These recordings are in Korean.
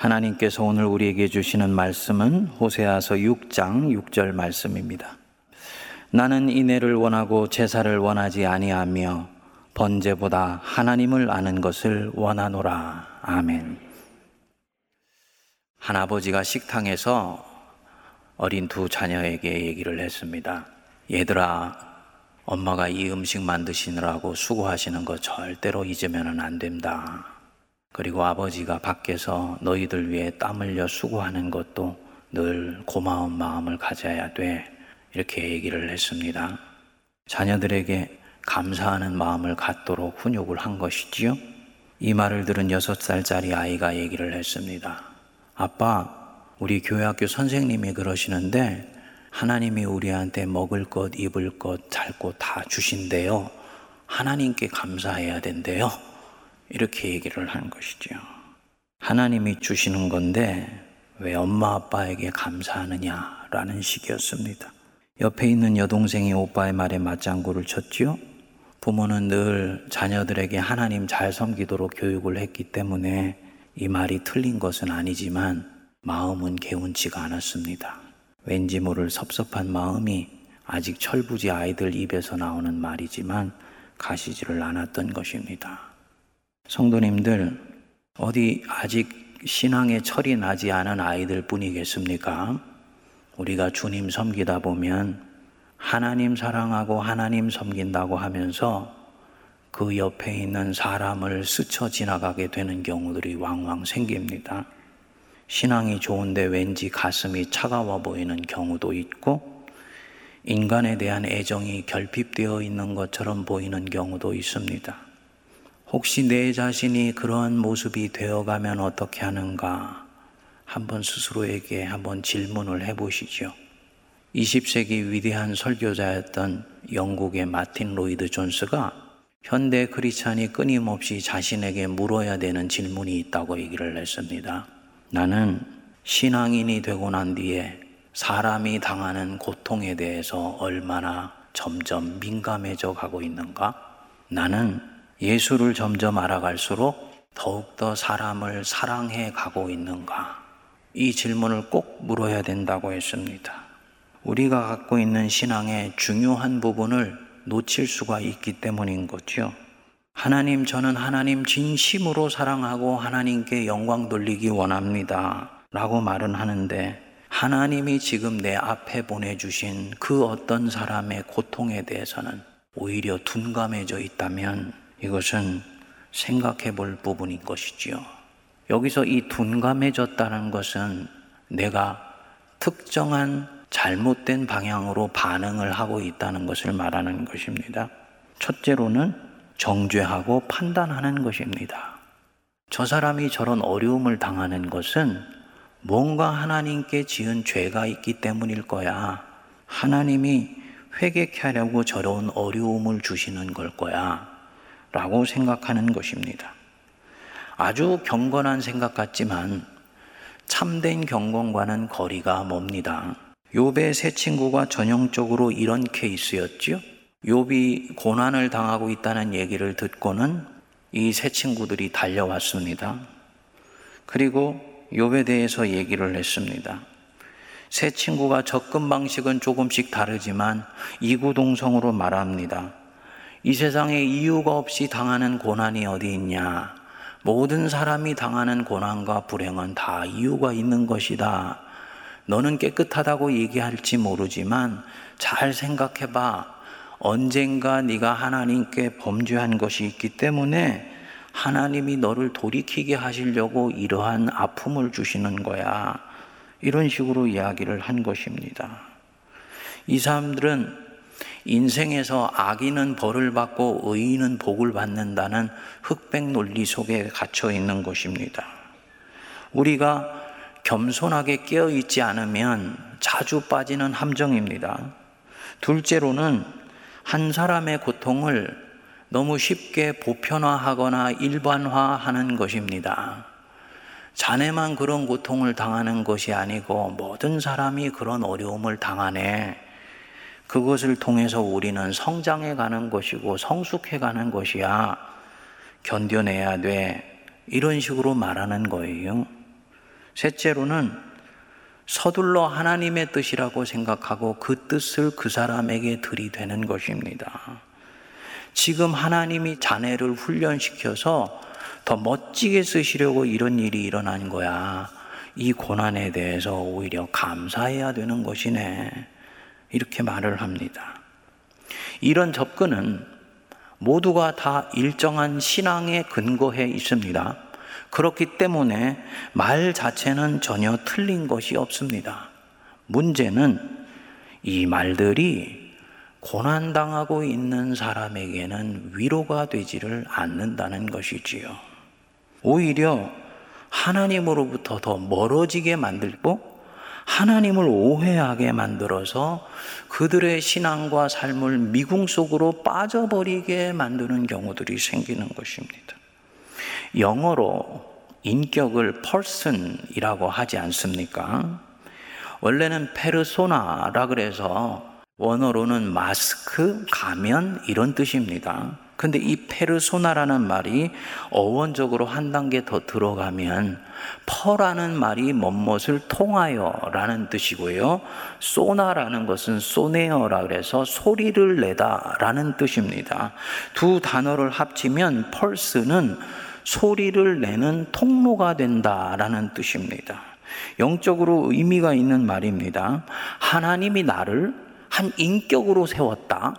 하나님께서 오늘 우리에게 주시는 말씀은 호세아서 6장 6절 말씀입니다. 나는 인애를 원하고 제사를 원하지 아니하며 번제보다 하나님을 아는 것을 원하노라. 아멘. 한아버지가 식당에서 어린 두 자녀에게 얘기를 했습니다. 얘들아, 엄마가 이 음식 만드시느라고 수고하시는 거 절대로 잊으면 안 된다. 그리고 아버지가 밖에서 너희들 위해 땀 흘려 수고하는 것도 늘 고마운 마음을 가져야 돼. 이렇게 얘기를 했습니다. 자녀들에게 감사하는 마음을 갖도록 훈육을 한 것이지요. 이 말을 들은 여섯 살짜리 아이가 얘기를 했습니다. 아빠, 우리 교회 학교 선생님이 그러시는데 하나님이 우리한테 먹을 것, 입을 것, 잘 것 다 주신대요. 하나님께 감사해야 된대요. 이렇게 얘기를 한 것이죠. 하나님이 주시는 건데 왜 엄마 아빠에게 감사하느냐라는 식이었습니다. 옆에 있는 여동생이 오빠의 말에 맞장구를 쳤지요. 부모는 늘 자녀들에게 하나님 잘 섬기도록 교육을 했기 때문에 이 말이 틀린 것은 아니지만 마음은 개운치가 않았습니다. 왠지 모를 섭섭한 마음이 아직 철부지 아이들 입에서 나오는 말이지만 가시지를 않았던 것입니다. 성도님들, 어디 아직 신앙의 철이 나지 않은 아이들 뿐이겠습니까? 우리가 주님 섬기다 보면 하나님 사랑하고 하나님 섬긴다고 하면서 그 옆에 있는 사람을 스쳐 지나가게 되는 경우들이 왕왕 생깁니다. 신앙이 좋은데 왠지 가슴이 차가워 보이는 경우도 있고, 인간에 대한 애정이 결핍되어 있는 것처럼 보이는 경우도 있습니다. 혹시 내 자신이 그러한 모습이 되어가면 어떻게 하는가? 한번 스스로에게 한번 질문을 해보시죠. 20세기 위대한 설교자였던 영국의 마틴 로이드 존스가 현대 크리스찬이 끊임없이 자신에게 물어야 되는 질문이 있다고 얘기를 했습니다. 나는 신앙인이 되고 난 뒤에 사람이 당하는 고통에 대해서 얼마나 점점 민감해져 가고 있는가? 나는 예수를 점점 알아갈수록 더욱더 사람을 사랑해 가고 있는가? 이 질문을 꼭 물어야 된다고 했습니다. 우리가 갖고 있는 신앙의 중요한 부분을 놓칠 수가 있기 때문인 거죠. 하나님, 저는 하나님 진심으로 사랑하고 하나님께 영광 돌리기 원합니다. 라고 말은 하는데, 하나님이 지금 내 앞에 보내주신 그 어떤 사람의 고통에 대해서는 오히려 둔감해져 있다면 이것은 생각해 볼 부분인 것이지요. 여기서 이 둔감해졌다는 것은 내가 특정한 잘못된 방향으로 반응을 하고 있다는 것을 말하는 것입니다. 첫째로는 정죄하고 판단하는 것입니다. 저 사람이 저런 어려움을 당하는 것은 뭔가 하나님께 지은 죄가 있기 때문일 거야. 하나님이 회개케 하려고 저런 어려움을 주시는 걸 거야. 라고 생각하는 것입니다. 아주 경건한 생각 같지만 참된 경건과는 거리가 멉니다. 욥의 세 친구가 전형적으로 이런 케이스였지요. 욥이 고난을 당하고 있다는 얘기를 듣고는 이 세 친구들이 달려왔습니다. 그리고 욥에 대해서 얘기를 했습니다. 세 친구가 접근 방식은 조금씩 다르지만 이구동성으로 말합니다. 이 세상에 이유가 없이 당하는 고난이 어디 있냐? 모든 사람이 당하는 고난과 불행은 다 이유가 있는 것이다. 너는 깨끗하다고 얘기할지 모르지만 잘 생각해 봐. 언젠가 네가 하나님께 범죄한 것이 있기 때문에 하나님이 너를 돌이키게 하시려고 이러한 아픔을 주시는 거야. 이런 식으로 이야기를 한 것입니다. 이 사람들은 인생에서 악인은 벌을 받고 의인은 복을 받는다는 흑백 논리 속에 갇혀 있는 것입니다. 우리가 겸손하게 깨어 있지 않으면 자주 빠지는 함정입니다. 둘째로는 한 사람의 고통을 너무 쉽게 보편화하거나 일반화하는 것입니다. 자네만 그런 고통을 당하는 것이 아니고 모든 사람이 그런 어려움을 당하네. 그것을 통해서 우리는 성장해 가는 것이고 성숙해 가는 것이야. 견뎌내야 돼. 이런 식으로 말하는 거예요. 셋째로는 서둘러 하나님의 뜻이라고 생각하고 그 뜻을 그 사람에게 들이대는 것입니다. 지금 하나님이 자네를 훈련시켜서 더 멋지게 쓰시려고 이런 일이 일어난 거야. 이 고난에 대해서 오히려 감사해야 되는 것이네. 이렇게 말을 합니다. 이런 접근은 모두가 다 일정한 신앙에 근거해 있습니다. 그렇기 때문에 말 자체는 전혀 틀린 것이 없습니다. 문제는 이 말들이 고난당하고 있는 사람에게는 위로가 되지를 않는다는 것이지요. 오히려 하나님으로부터 더 멀어지게 만들고 하나님을 오해하게 만들어서 그들의 신앙과 삶을 미궁 속으로 빠져버리게 만드는 경우들이 생기는 것입니다. 영어로 인격을 person이라고 하지 않습니까? 원래는 페르소나라 그래서 원어로는 마스크, 가면 이런 뜻입니다. 근데 이 페르소나라는 말이 어원적으로 한 단계 더 들어가면 퍼라는 말이 멋멋을 통하여라는 뜻이고요. 소나라는 것은 소네어라 그래서 소리를 내다라는 뜻입니다. 두 단어를 합치면 펄스는 소리를 내는 통로가 된다라는 뜻입니다. 영적으로 의미가 있는 말입니다. 하나님이 나를 한 인격으로 세웠다.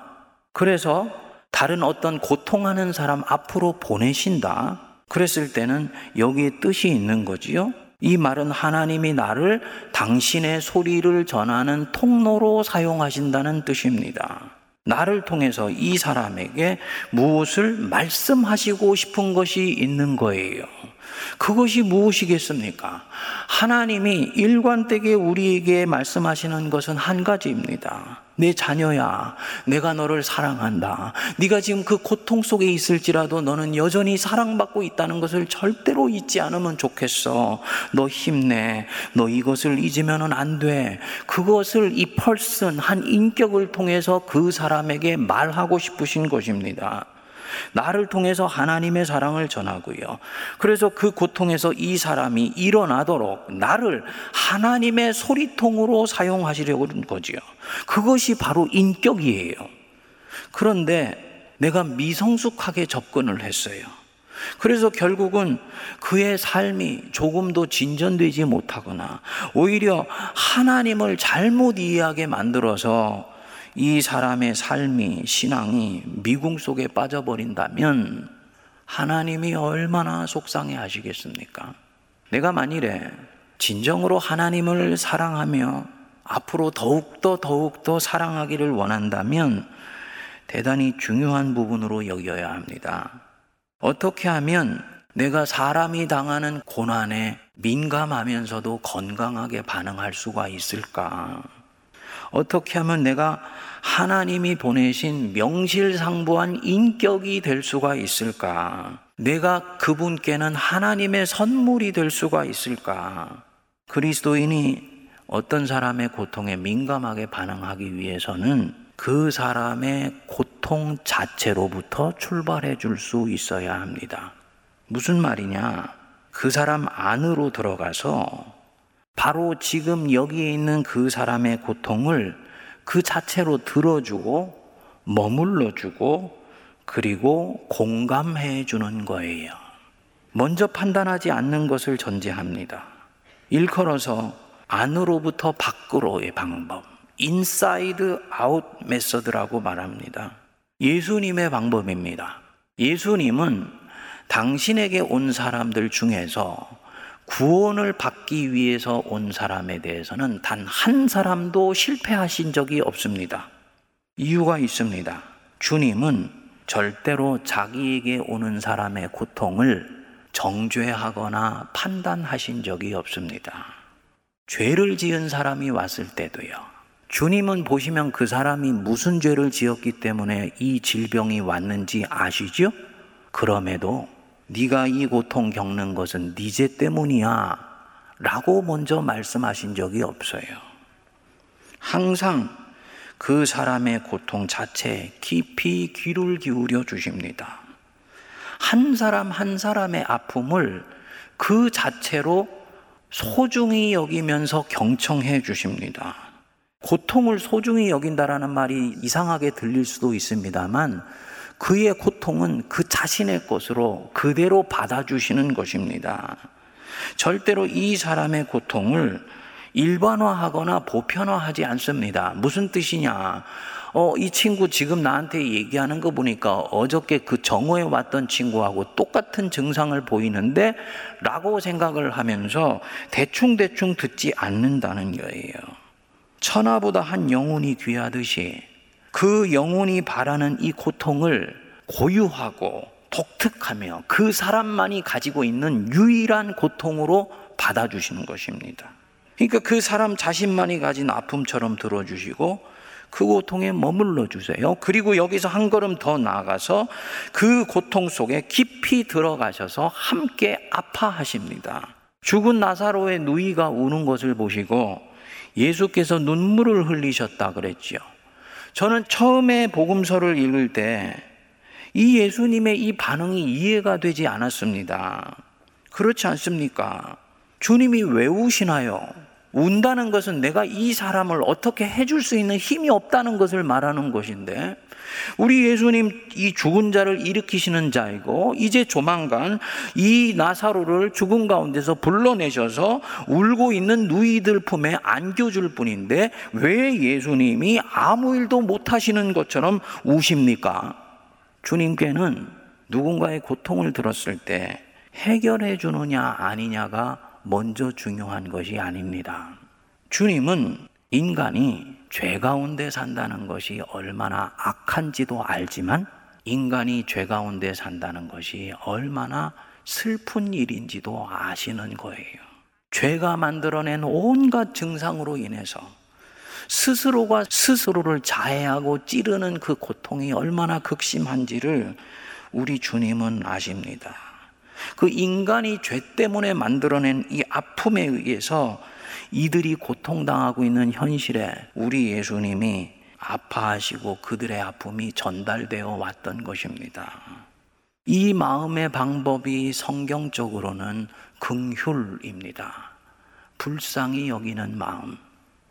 그래서 다른 어떤 고통하는 사람 앞으로 보내신다. 그랬을 때는 여기에 뜻이 있는 거지요. 이 말은 하나님이 나를 당신의 소리를 전하는 통로로 사용하신다는 뜻입니다. 나를 통해서 이 사람에게 무엇을 말씀하시고 싶은 것이 있는 거예요. 그것이 무엇이겠습니까? 하나님이 일관되게 우리에게 말씀하시는 것은 한 가지입니다. 내 자녀야, 내가 너를 사랑한다. 네가 지금 그 고통 속에 있을지라도 너는 여전히 사랑받고 있다는 것을 절대로 잊지 않으면 좋겠어. 너 힘내. 너 이것을 잊으면 안 돼. 그것을 이 펄슨 한 인격을 통해서 그 사람에게 말하고 싶으신 것입니다. 나를 통해서 하나님의 사랑을 전하고요. 그래서 그 고통에서 이 사람이 일어나도록 나를 하나님의 소리통으로 사용하시려고 하는 거지요. 그것이 바로 인격이에요. 그런데 내가 미성숙하게 접근을 했어요. 그래서 결국은 그의 삶이 조금도 진전되지 못하거나 오히려 하나님을 잘못 이해하게 만들어서 이 사람의 삶이, 신앙이 미궁 속에 빠져버린다면 하나님이 얼마나 속상해 하시겠습니까? 내가 만일에 진정으로 하나님을 사랑하며 앞으로 더욱더 더욱더 사랑하기를 원한다면 대단히 중요한 부분으로 여겨야 합니다. 어떻게 하면 내가 사람이 당하는 고난에 민감하면서도 건강하게 반응할 수가 있을까? 어떻게 하면 내가 하나님이 보내신 명실상부한 인격이 될 수가 있을까? 내가 그분께는 하나님의 선물이 될 수가 있을까? 그리스도인이 어떤 사람의 고통에 민감하게 반응하기 위해서는 그 사람의 고통 자체로부터 출발해 줄 수 있어야 합니다. 무슨 말이냐? 그 사람 안으로 들어가서 바로 지금 여기에 있는 그 사람의 고통을 그 자체로 들어주고 머물러주고 그리고 공감해 주는 거예요. 먼저 판단하지 않는 것을 전제합니다. 일컬어서 안으로부터 밖으로의 방법, inside out method라고 말합니다. 예수님의 방법입니다. 예수님은 당신에게 온 사람들 중에서 구원을 받기 위해서 온 사람에 대해서는 단 한 사람도 실패하신 적이 없습니다. 이유가 있습니다. 주님은 절대로 자기에게 오는 사람의 고통을 정죄하거나 판단하신 적이 없습니다. 죄를 지은 사람이 왔을 때도요. 주님은 보시면 그 사람이 무슨 죄를 지었기 때문에 이 질병이 왔는지 아시죠? 그럼에도 네가 이 고통 겪는 것은 네 죄 때문이야 라고 먼저 말씀하신 적이 없어요. 항상 그 사람의 고통 자체에 깊이 귀를 기울여 주십니다. 한 사람 한 사람의 아픔을 그 자체로 소중히 여기면서 경청해 주십니다. 고통을 소중히 여긴다라는 말이 이상하게 들릴 수도 있습니다만 그의 고통은 그 자신의 것으로 그대로 받아주시는 것입니다. 절대로 이 사람의 고통을 일반화하거나 보편화하지 않습니다. 무슨 뜻이냐? 어, 이 친구 지금 나한테 얘기하는 거 보니까 어저께 그 정오에 왔던 친구하고 똑같은 증상을 보이는데 라고 생각을 하면서 대충대충 듣지 않는다는 거예요. 천하보다 한 영혼이 귀하듯이 그 영혼이 바라는 이 고통을 고유하고 독특하며 그 사람만이 가지고 있는 유일한 고통으로 받아주시는 것입니다. 그러니까 그 사람 자신만이 가진 아픔처럼 들어주시고 그 고통에 머물러 주세요. 그리고 여기서 한 걸음 더 나아가서 그 고통 속에 깊이 들어가셔서 함께 아파하십니다. 죽은 나사로의 누이가 우는 것을 보시고 예수께서 눈물을 흘리셨다 그랬지요. 저는 처음에 복음서를 읽을 때 이 예수님의 이 반응이 이해가 되지 않았습니다. 그렇지 않습니까? 주님이 왜 우시나요? 운다는 것은 내가 이 사람을 어떻게 해줄 수 있는 힘이 없다는 것을 말하는 것인데, 우리 예수님 이 죽은 자를 일으키시는 자이고, 이제 조만간 이 나사로를 죽은 가운데서 불러내셔서 울고 있는 누이들 품에 안겨줄 뿐인데, 왜 예수님이 아무 일도 못하시는 것처럼 우십니까? 주님께는 누군가의 고통을 들었을 때 해결해 주느냐 아니냐가 먼저 중요한 것이 아닙니다. 주님은 인간이 죄 가운데 산다는 것이 얼마나 악한지도 알지만 인간이 죄 가운데 산다는 것이 얼마나 슬픈 일인지도 아시는 거예요. 죄가 만들어낸 온갖 증상으로 인해서 스스로가 스스로를 자해하고 찌르는 그 고통이 얼마나 극심한지를 우리 주님은 아십니다. 그 인간이 죄 때문에 만들어낸 이 아픔에 의해서 이들이 고통당하고 있는 현실에 우리 예수님이 아파하시고 그들의 아픔이 전달되어 왔던 것입니다. 이 마음의 방법이 성경적으로는 긍휼입니다. 불쌍히 여기는 마음.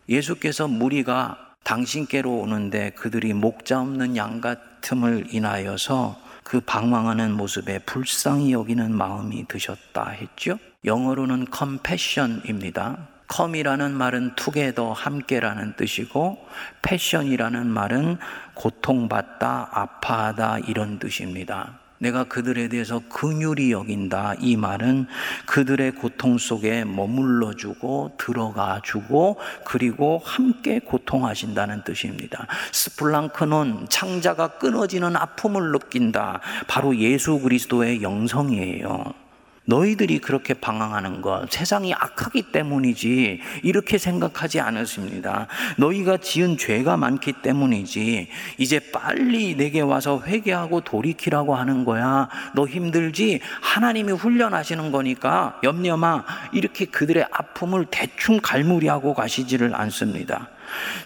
예수께서 무리가 당신께로 오는데 그들이 목자 없는 양 같음을 인하여서 그 방황하는 모습에 불쌍히 여기는 마음이 드셨다 했죠. 영어로는 compassion입니다. com이라는 말은 together 함께라는 뜻이고 passion이라는 말은 고통받다, 아파하다 이런 뜻입니다. 내가 그들에 대해서 긍휼히 여긴다. 이 말은 그들의 고통 속에 머물러 주고 들어가 주고 그리고 함께 고통하신다는 뜻입니다. 스플랑크는 창자가 끊어지는 아픔을 느낀다. 바로 예수 그리스도의 영성이에요. 너희들이 그렇게 방황하는 것, 세상이 악하기 때문이지, 이렇게 생각하지 않았습니다. 너희가 지은 죄가 많기 때문이지, 이제 빨리 내게 와서 회개하고 돌이키라고 하는 거야. 너 힘들지? 하나님이 훈련하시는 거니까, 염려마, 이렇게 그들의 아픔을 대충 갈무리하고 가시지를 않습니다.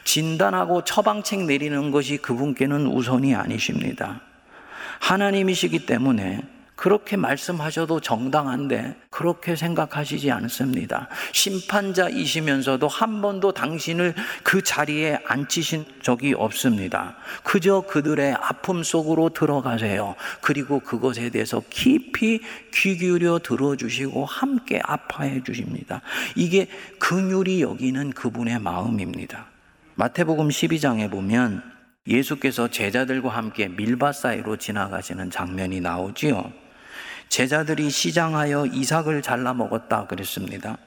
진단하고 처방책 내리는 것이 그분께는 우선이 아니십니다. 하나님이시기 때문에 그렇게 말씀하셔도 정당한데 그렇게 생각하시지 않습니다. 심판자이시면서도 한 번도 당신을 그 자리에 앉히신 적이 없습니다. 그저 그들의 아픔 속으로 들어가세요. 그리고 그것에 대해서 깊이 귀 기울여 들어주시고 함께 아파해 주십니다. 이게 긍휼이 여기는 그분의 마음입니다. 마태복음 12장에 보면 예수께서 제자들과 함께 밀밭 사이로 지나가시는 장면이 나오지요. 제자들이 시장하여 이삭을 잘라 먹었다 그랬습니다.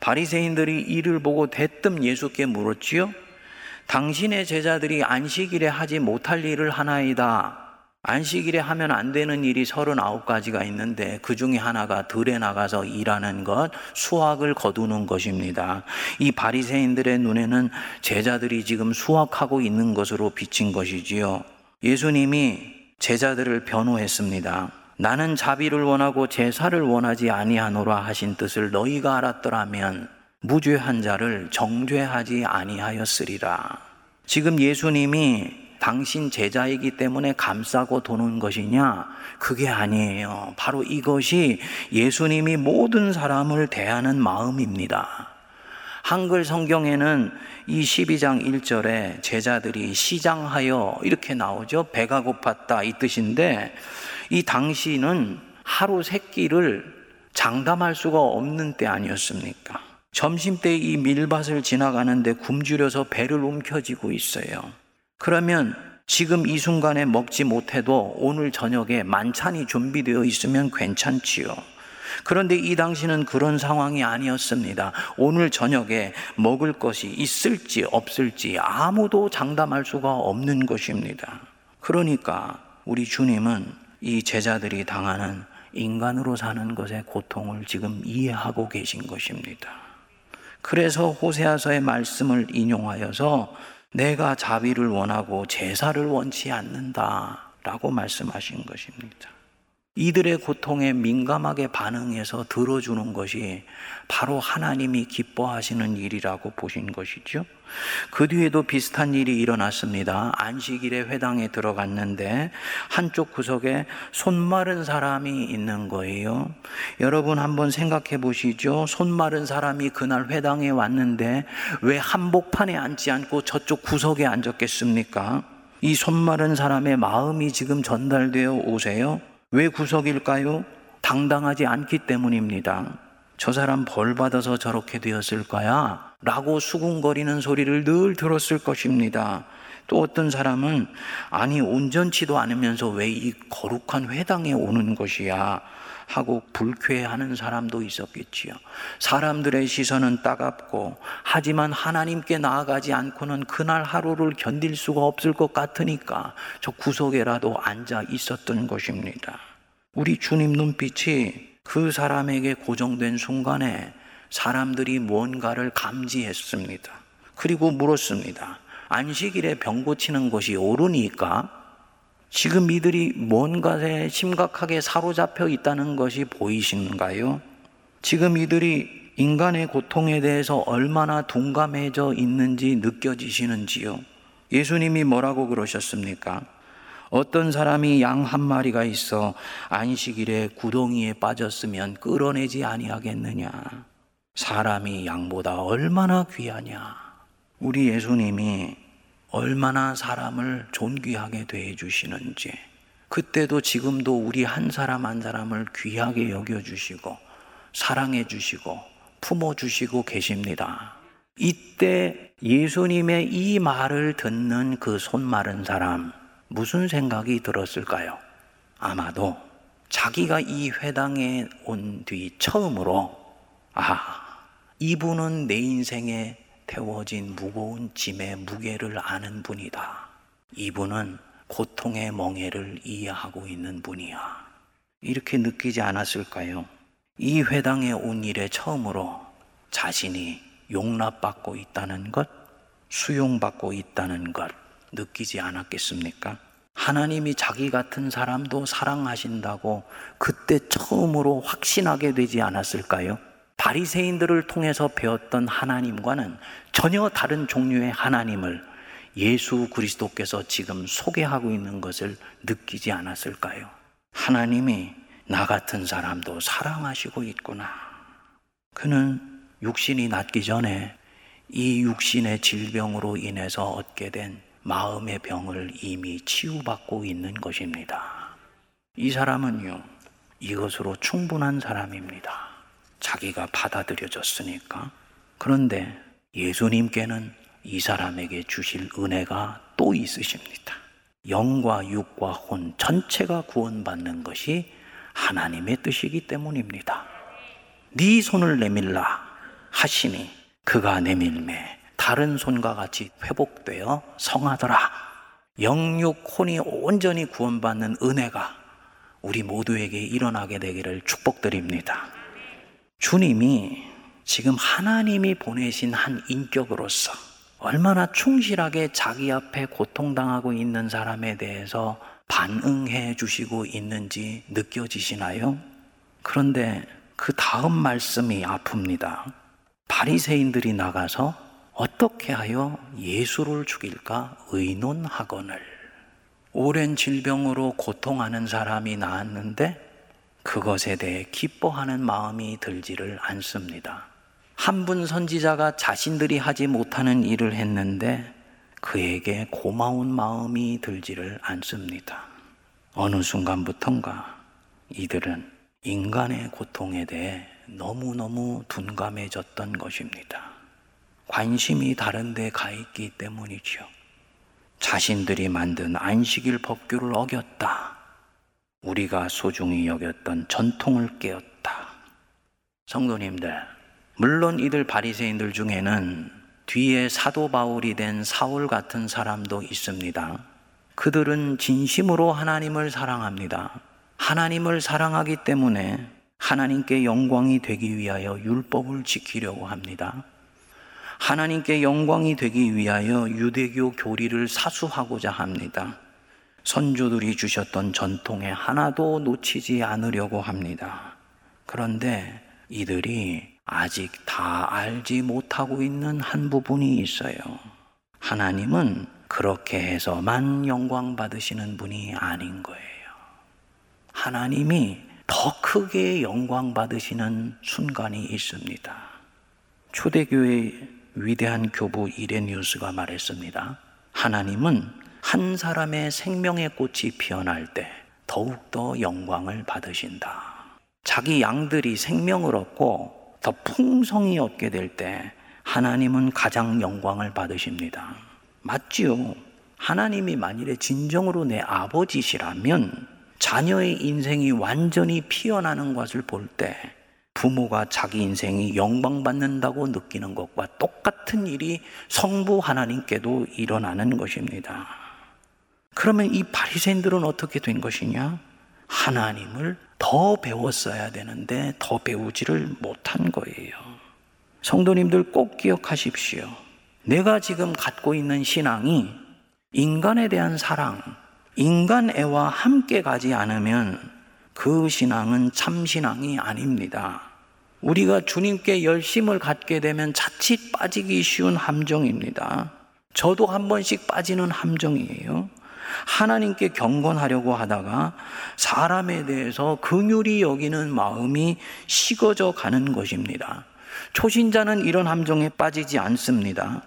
바리새인들이 이를 보고 대뜸 예수께 물었지요. 당신의 제자들이 안식일에 하지 못할 일을 하나이다. 안식일에 하면 안 되는 일이 39가지가 있는데 그 중에 하나가 들에 나가서 일하는 것, 수확을 거두는 것입니다. 이 바리새인들의 눈에는 제자들이 지금 수확하고 있는 것으로 비친 것이지요. 예수님이 제자들을 변호했습니다. 나는 자비를 원하고 제사를 원하지 아니하노라 하신 뜻을 너희가 알았더라면 무죄한 자를 정죄하지 아니하였으리라. 지금 예수님이 당신 제자이기 때문에 감싸고 도는 것이냐? 그게 아니에요. 바로 이것이 예수님이 모든 사람을 대하는 마음입니다. 한글 성경에는 이 12장 1절에 제자들이 시장하여 이렇게 나오죠. 배가 고팠다 이 뜻인데 이 당시는 하루 세 끼를 장담할 수가 없는 때 아니었습니까? 점심 때 이 밀밭을 지나가는데 굶주려서 배를 움켜쥐고 있어요. 그러면 지금 이 순간에 먹지 못해도 오늘 저녁에 만찬이 준비되어 있으면 괜찮지요. 그런데 이 당시는 그런 상황이 아니었습니다. 오늘 저녁에 먹을 것이 있을지 없을지 아무도 장담할 수가 없는 것입니다. 그러니까 우리 주님은 이 제자들이 당하는 인간으로 사는 것의 고통을 지금 이해하고 계신 것입니다. 그래서 호세아서의 말씀을 인용하여서 내가 자비를 원하고 제사를 원치 않는다 라고 말씀하신 것입니다. 이들의 고통에 민감하게 반응해서 들어주는 것이 바로 하나님이 기뻐하시는 일이라고 보신 것이죠. 그 뒤에도 비슷한 일이 일어났습니다. 안식일에 회당에 들어갔는데 한쪽 구석에 손 마른 사람이 있는 거예요. 여러분 한번 생각해 보시죠. 손 마른 사람이 그날 회당에 왔는데 왜 한복판에 앉지 않고 저쪽 구석에 앉았겠습니까? 이 손 마른 사람의 마음이 지금 전달되어 오세요. 왜 구석일까요? 당당하지 않기 때문입니다. 저 사람 벌 받아서 저렇게 되었을 거야. 라고 수군거리는 소리를 늘 들었을 것입니다. 또 어떤 사람은 아니 온전치도 않으면서 왜 이 거룩한 회당에 오는 것이야 하고 불쾌해하는 사람도 있었겠지요. 사람들의 시선은 따갑고 하지만 하나님께 나아가지 않고는 그날 하루를 견딜 수가 없을 것 같으니까 저 구석에라도 앉아 있었던 것입니다. 우리 주님 눈빛이 그 사람에게 고정된 순간에 사람들이 무언가를 감지했습니다. 그리고 물었습니다. 안식일에 병 고치는 것이 옳으니까 지금 이들이 뭔가에 심각하게 사로잡혀 있다는 것이 보이시는가요? 지금 이들이 인간의 고통에 대해서 얼마나 둔감해져 있는지 느껴지시는지요? 예수님이 뭐라고 그러셨습니까? 어떤 사람이 양 한 마리가 있어 안식일에 구덩이에 빠졌으면 끌어내지 아니하겠느냐? 사람이 양보다 얼마나 귀하냐? 우리 예수님이 얼마나 사람을 존귀하게 대해 주시는지 그때도 지금도 우리 한 사람 한 사람을 귀하게 여겨 주시고 사랑해 주시고 품어 주시고 계십니다. 이때 예수님의 이 말을 듣는 그 손 마른 사람 무슨 생각이 들었을까요? 아마도 자기가 이 회당에 온 뒤 처음으로 아, 이분은 내 인생에 태워진 무거운 짐의 무게를 아는 분이다. 이분은 고통의 멍해를 이해하고 있는 분이야. 이렇게 느끼지 않았을까요? 이 회당에 온 일에 처음으로 자신이 용납받고 있다는 것, 수용받고 있다는 것 느끼지 않았겠습니까? 하나님이 자기 같은 사람도 사랑하신다고 그때 처음으로 확신하게 되지 않았을까요? 바리새인들을 통해서 배웠던 하나님과는 전혀 다른 종류의 하나님을 예수 그리스도께서 지금 소개하고 있는 것을 느끼지 않았을까요? 하나님이 나 같은 사람도 사랑하시고 있구나. 그는 육신이 낫기 전에 이 육신의 질병으로 인해서 얻게 된 마음의 병을 이미 치유받고 있는 것입니다. 이 사람은요, 이것으로 충분한 사람입니다. 자기가 받아들여졌으니까. 그런데 예수님께는 이 사람에게 주실 은혜가 또 있으십니다. 영과 육과 혼 전체가 구원받는 것이 하나님의 뜻이기 때문입니다. 네 손을 내밀라 하시니 그가 내밀매 다른 손과 같이 회복되어 성하더라. 영육 혼이 온전히 구원받는 은혜가 우리 모두에게 일어나게 되기를 축복드립니다. 주님이 지금 하나님이 보내신 한 인격으로서 얼마나 충실하게 자기 앞에 고통당하고 있는 사람에 대해서 반응해 주시고 있는지 느껴지시나요? 그런데 그 다음 말씀이 아픕니다. 바리새인들이 나가서 어떻게 하여 예수를 죽일까 의논하거늘 오랜 질병으로 고통하는 사람이 나았는데 그것에 대해 기뻐하는 마음이 들지를 않습니다. 한 분 선지자가 자신들이 하지 못하는 일을 했는데 그에게 고마운 마음이 들지를 않습니다. 어느 순간부턴가 이들은 인간의 고통에 대해 너무너무 둔감해졌던 것입니다. 관심이 다른 데 가 있기 때문이죠. 자신들이 만든 안식일 법규를 어겼다. 우리가 소중히 여겼던 전통을 깨었다. 성도님들, 물론 이들 바리새인들 중에는 뒤에 사도 바울이 된 사울 같은 사람도 있습니다. 그들은 진심으로 하나님을 사랑합니다. 하나님을 사랑하기 때문에 하나님께 영광이 되기 위하여 율법을 지키려고 합니다. 하나님께 영광이 되기 위하여 유대교 교리를 사수하고자 합니다. 선조들이 주셨던 전통에 하나도 놓치지 않으려고 합니다. 그런데 이들이 아직 다 알지 못하고 있는 한 부분이 있어요. 하나님은 그렇게 해서만 영광 받으시는 분이 아닌 거예요. 하나님이 더 크게 영광 받으시는 순간이 있습니다. 초대교회의 위대한 교부 이레니우스가 말했습니다. 하나님은 한 사람의 생명의 꽃이 피어날 때 더욱더 영광을 받으신다. 자기 양들이 생명을 얻고 더 풍성히 얻게 될 때 하나님은 가장 영광을 받으십니다. 맞지요? 하나님이 만일에 진정으로 내 아버지시라면 자녀의 인생이 완전히 피어나는 것을 볼 때 부모가 자기 인생이 영광받는다고 느끼는 것과 똑같은 일이 성부 하나님께도 일어나는 것입니다. 그러면 이 바리새인들은 어떻게 된 것이냐? 하나님을 더 배웠어야 되는데 더 배우지를 못한 거예요. 성도님들 꼭 기억하십시오. 내가 지금 갖고 있는 신앙이 인간에 대한 사랑, 인간 애와 함께 가지 않으면 그 신앙은 참 신앙이 아닙니다. 우리가 주님께 열심을 갖게 되면 자칫 빠지기 쉬운 함정입니다. 저도 한 번씩 빠지는 함정이에요. 하나님께 경건하려고 하다가 사람에 대해서 긍휼히 여기는 마음이 식어져 가는 것입니다. 초신자는 이런 함정에 빠지지 않습니다.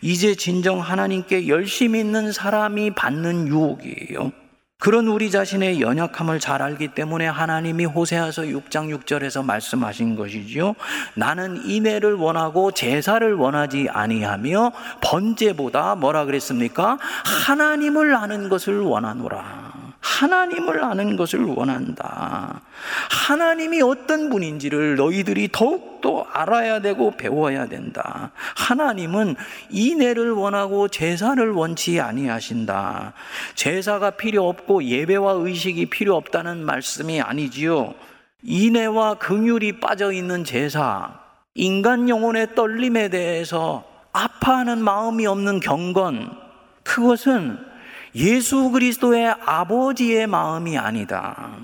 이제 진정 하나님께 열심히 있는 사람이 받는 유혹이에요. 그런 우리 자신의 연약함을 잘 알기 때문에 하나님이 호세아서 6장 6절에서 말씀하신 것이지요. 나는 인애를 원하고 제사를 원하지 아니하며 번제보다 뭐라 그랬습니까? 하나님을 아는 것을 원하노라. 하나님을 아는 것을 원한다. 하나님이 어떤 분인지를 너희들이 더욱더 알아야 되고 배워야 된다. 하나님은 인애를 원하고 제사를 원치 아니하신다. 제사가 필요 없고 예배와 의식이 필요 없다는 말씀이 아니지요. 인애와 긍휼이 빠져 있는 제사, 인간 영혼의 떨림에 대해서 아파하는 마음이 없는 경건, 그것은 예수 그리스도의 아버지의 마음이 아니다.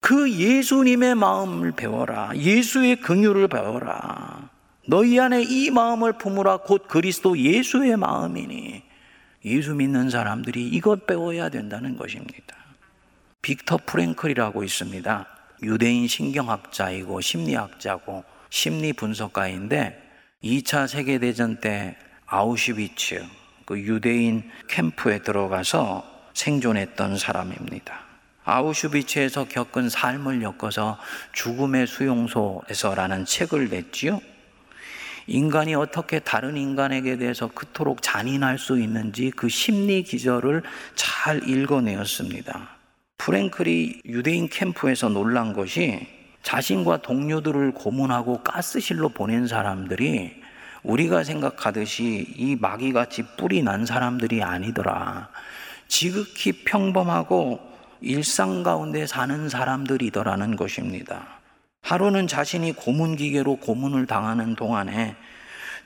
그 예수님의 마음을 배워라. 예수의 긍휼을 배워라. 너희 안에 이 마음을 품으라 곧 그리스도 예수의 마음이니 예수 믿는 사람들이 이것 배워야 된다는 것입니다. 빅터 프랭클이라고 있습니다. 유대인 신경학자이고 심리학자고 심리 분석가인데 2차 세계대전 때 아우슈비츠 그 유대인 캠프에 들어가서 생존했던 사람입니다. 아우슈비츠에서 겪은 삶을 엮어서 죽음의 수용소에서라는 책을 냈지요. 인간이 어떻게 다른 인간에게 대해서 그토록 잔인할 수 있는지 그 심리 기절을 잘 읽어내었습니다. 프랭클이 유대인 캠프에서 놀란 것이 자신과 동료들을 고문하고 가스실로 보낸 사람들이 우리가 생각하듯이 이 마귀같이 뿔이 난 사람들이 아니더라. 지극히 평범하고 일상 가운데 사는 사람들이더라는 것입니다. 하루는 자신이 고문 기계로 고문을 당하는 동안에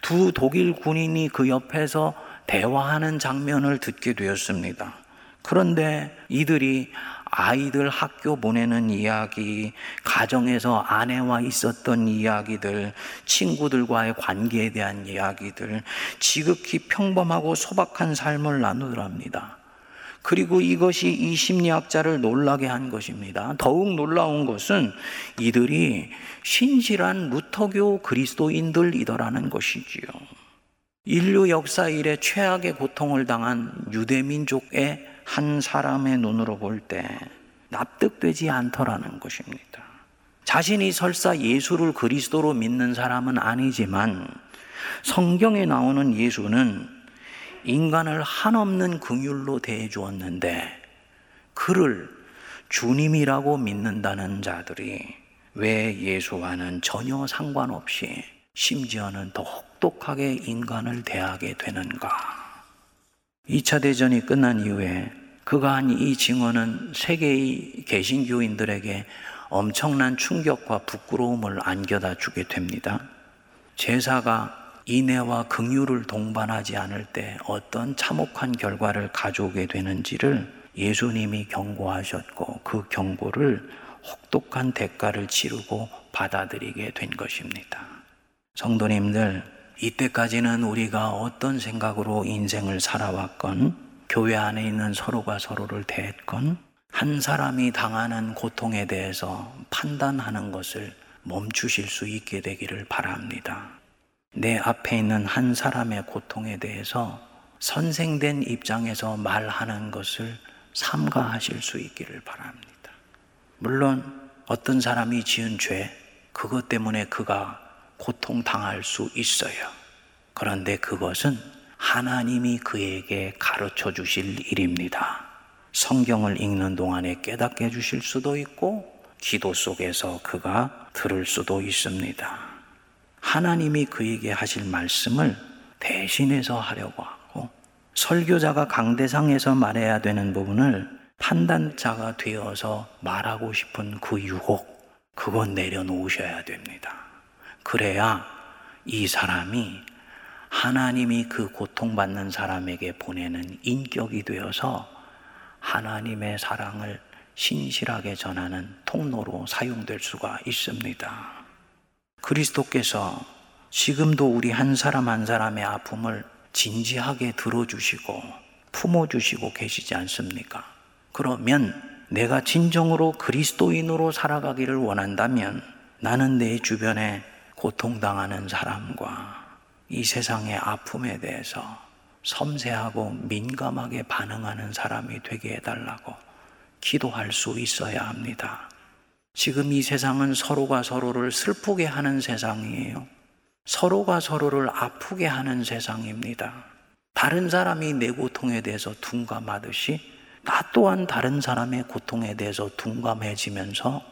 두 독일 군인이 그 옆에서 대화하는 장면을 듣게 되었습니다. 그런데 이들이 아이들 학교 보내는 이야기, 가정에서 아내와 있었던 이야기들, 친구들과의 관계에 대한 이야기들, 지극히 평범하고 소박한 삶을 나누더랍니다. 그리고 이것이 이 심리학자를 놀라게 한 것입니다. 더욱 놀라운 것은 이들이 신실한 루터교 그리스도인들이더라는 것이지요. 인류 역사 이래 최악의 고통을 당한 유대민족의 한 사람의 눈으로 볼 때 납득되지 않더라는 것입니다. 자신이 설사 예수를 그리스도로 믿는 사람은 아니지만 성경에 나오는 예수는 인간을 한없는 긍휼로 대해 주었는데 그를 주님이라고 믿는다는 자들이 왜 예수와는 전혀 상관없이 심지어는 더 혹독하게 인간을 대하게 되는가? 2차 대전이 끝난 이후에 그가 한 이 증언은 세계의 개신교인들에게 엄청난 충격과 부끄러움을 안겨다 주게 됩니다. 제사가 인애와 긍휼을 동반하지 않을 때 어떤 참혹한 결과를 가져오게 되는지를 예수님이 경고하셨고 그 경고를 혹독한 대가를 치르고 받아들이게 된 것입니다. 성도님들, 이때까지는 우리가 어떤 생각으로 인생을 살아왔건, 교회 안에 있는 서로가 서로를 대했건, 한 사람이 당하는 고통에 대해서 판단하는 것을 멈추실 수 있게 되기를 바랍니다. 내 앞에 있는 한 사람의 고통에 대해서 선생된 입장에서 말하는 것을 삼가하실 수 있기를 바랍니다. 물론 어떤 사람이 지은 죄, 그것 때문에 그가 고통당할 수 있어요. 그런데 그것은 하나님이 그에게 가르쳐 주실 일입니다. 성경을 읽는 동안에 깨닫게 해 주실 수도 있고, 기도 속에서 그가 들을 수도 있습니다. 하나님이 그에게 하실 말씀을 대신해서 하려고 하고, 설교자가 강대상에서 말해야 되는 부분을 판단자가 되어서 말하고 싶은 그 유혹, 그건 내려놓으셔야 됩니다. 그래야 이 사람이 하나님이 그 고통받는 사람에게 보내는 인격이 되어서 하나님의 사랑을 신실하게 전하는 통로로 사용될 수가 있습니다. 그리스도께서 지금도 우리 한 사람 한 사람의 아픔을 진지하게 들어주시고 품어주시고 계시지 않습니까? 그러면 내가 진정으로 그리스도인으로 살아가기를 원한다면 나는 내 주변에 고통당하는 사람과 이 세상의 아픔에 대해서 섬세하고 민감하게 반응하는 사람이 되게 해달라고 기도할 수 있어야 합니다. 지금 이 세상은 서로가 서로를 슬프게 하는 세상이에요. 서로가 서로를 아프게 하는 세상입니다. 다른 사람이 내 고통에 대해서 둔감하듯이 나 또한 다른 사람의 고통에 대해서 둔감해지면서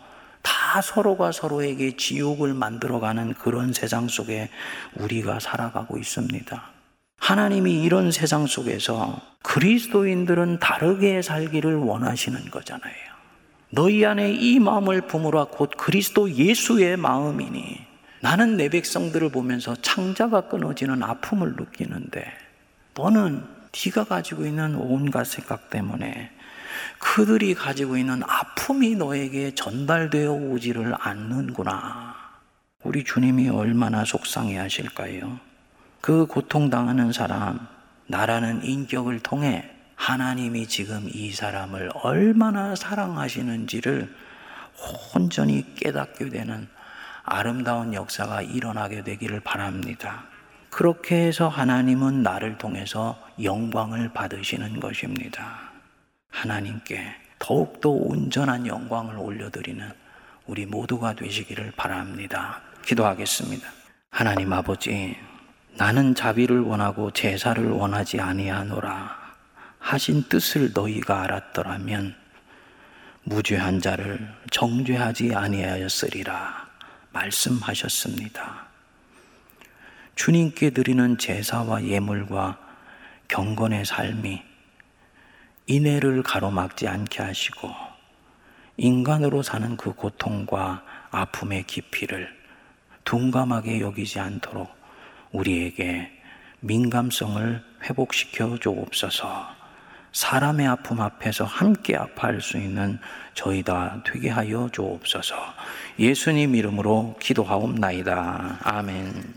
다 서로가 서로에게 지옥을 만들어가는 그런 세상 속에 우리가 살아가고 있습니다. 하나님이 이런 세상 속에서 그리스도인들은 다르게 살기를 원하시는 거잖아요. 너희 안에 이 마음을 품으라 곧 그리스도 예수의 마음이니 나는 내 백성들을 보면서 창자가 끊어지는 아픔을 느끼는데 너는 네가 가지고 있는 온갖 생각 때문에 그들이 가지고 있는 아픔이 너에게 전달되어 오지를 않는구나. 우리 주님이 얼마나 속상해 하실까요? 그 고통당하는 사람, 나라는 인격을 통해 하나님이 지금 이 사람을 얼마나 사랑하시는지를 온전히 깨닫게 되는 아름다운 역사가 일어나게 되기를 바랍니다. 그렇게 해서 하나님은 나를 통해서 영광을 받으시는 것입니다. 하나님께 더욱더 온전한 영광을 올려드리는 우리 모두가 되시기를 바랍니다. 기도하겠습니다. 하나님 아버지, 나는 자비를 원하고 제사를 원하지 아니하노라 하신 뜻을 너희가 알았더라면 무죄한 자를 정죄하지 아니하였으리라 말씀하셨습니다. 주님께 드리는 제사와 예물과 경건의 삶이 인애를 가로막지 않게 하시고 인간으로 사는 그 고통과 아픔의 깊이를 둔감하게 여기지 않도록 우리에게 민감성을 회복시켜 주옵소서. 사람의 아픔 앞에서 함께 아파할 수 있는 저희 다 되게 하여 주옵소서. 예수님 이름으로 기도하옵나이다. 아멘.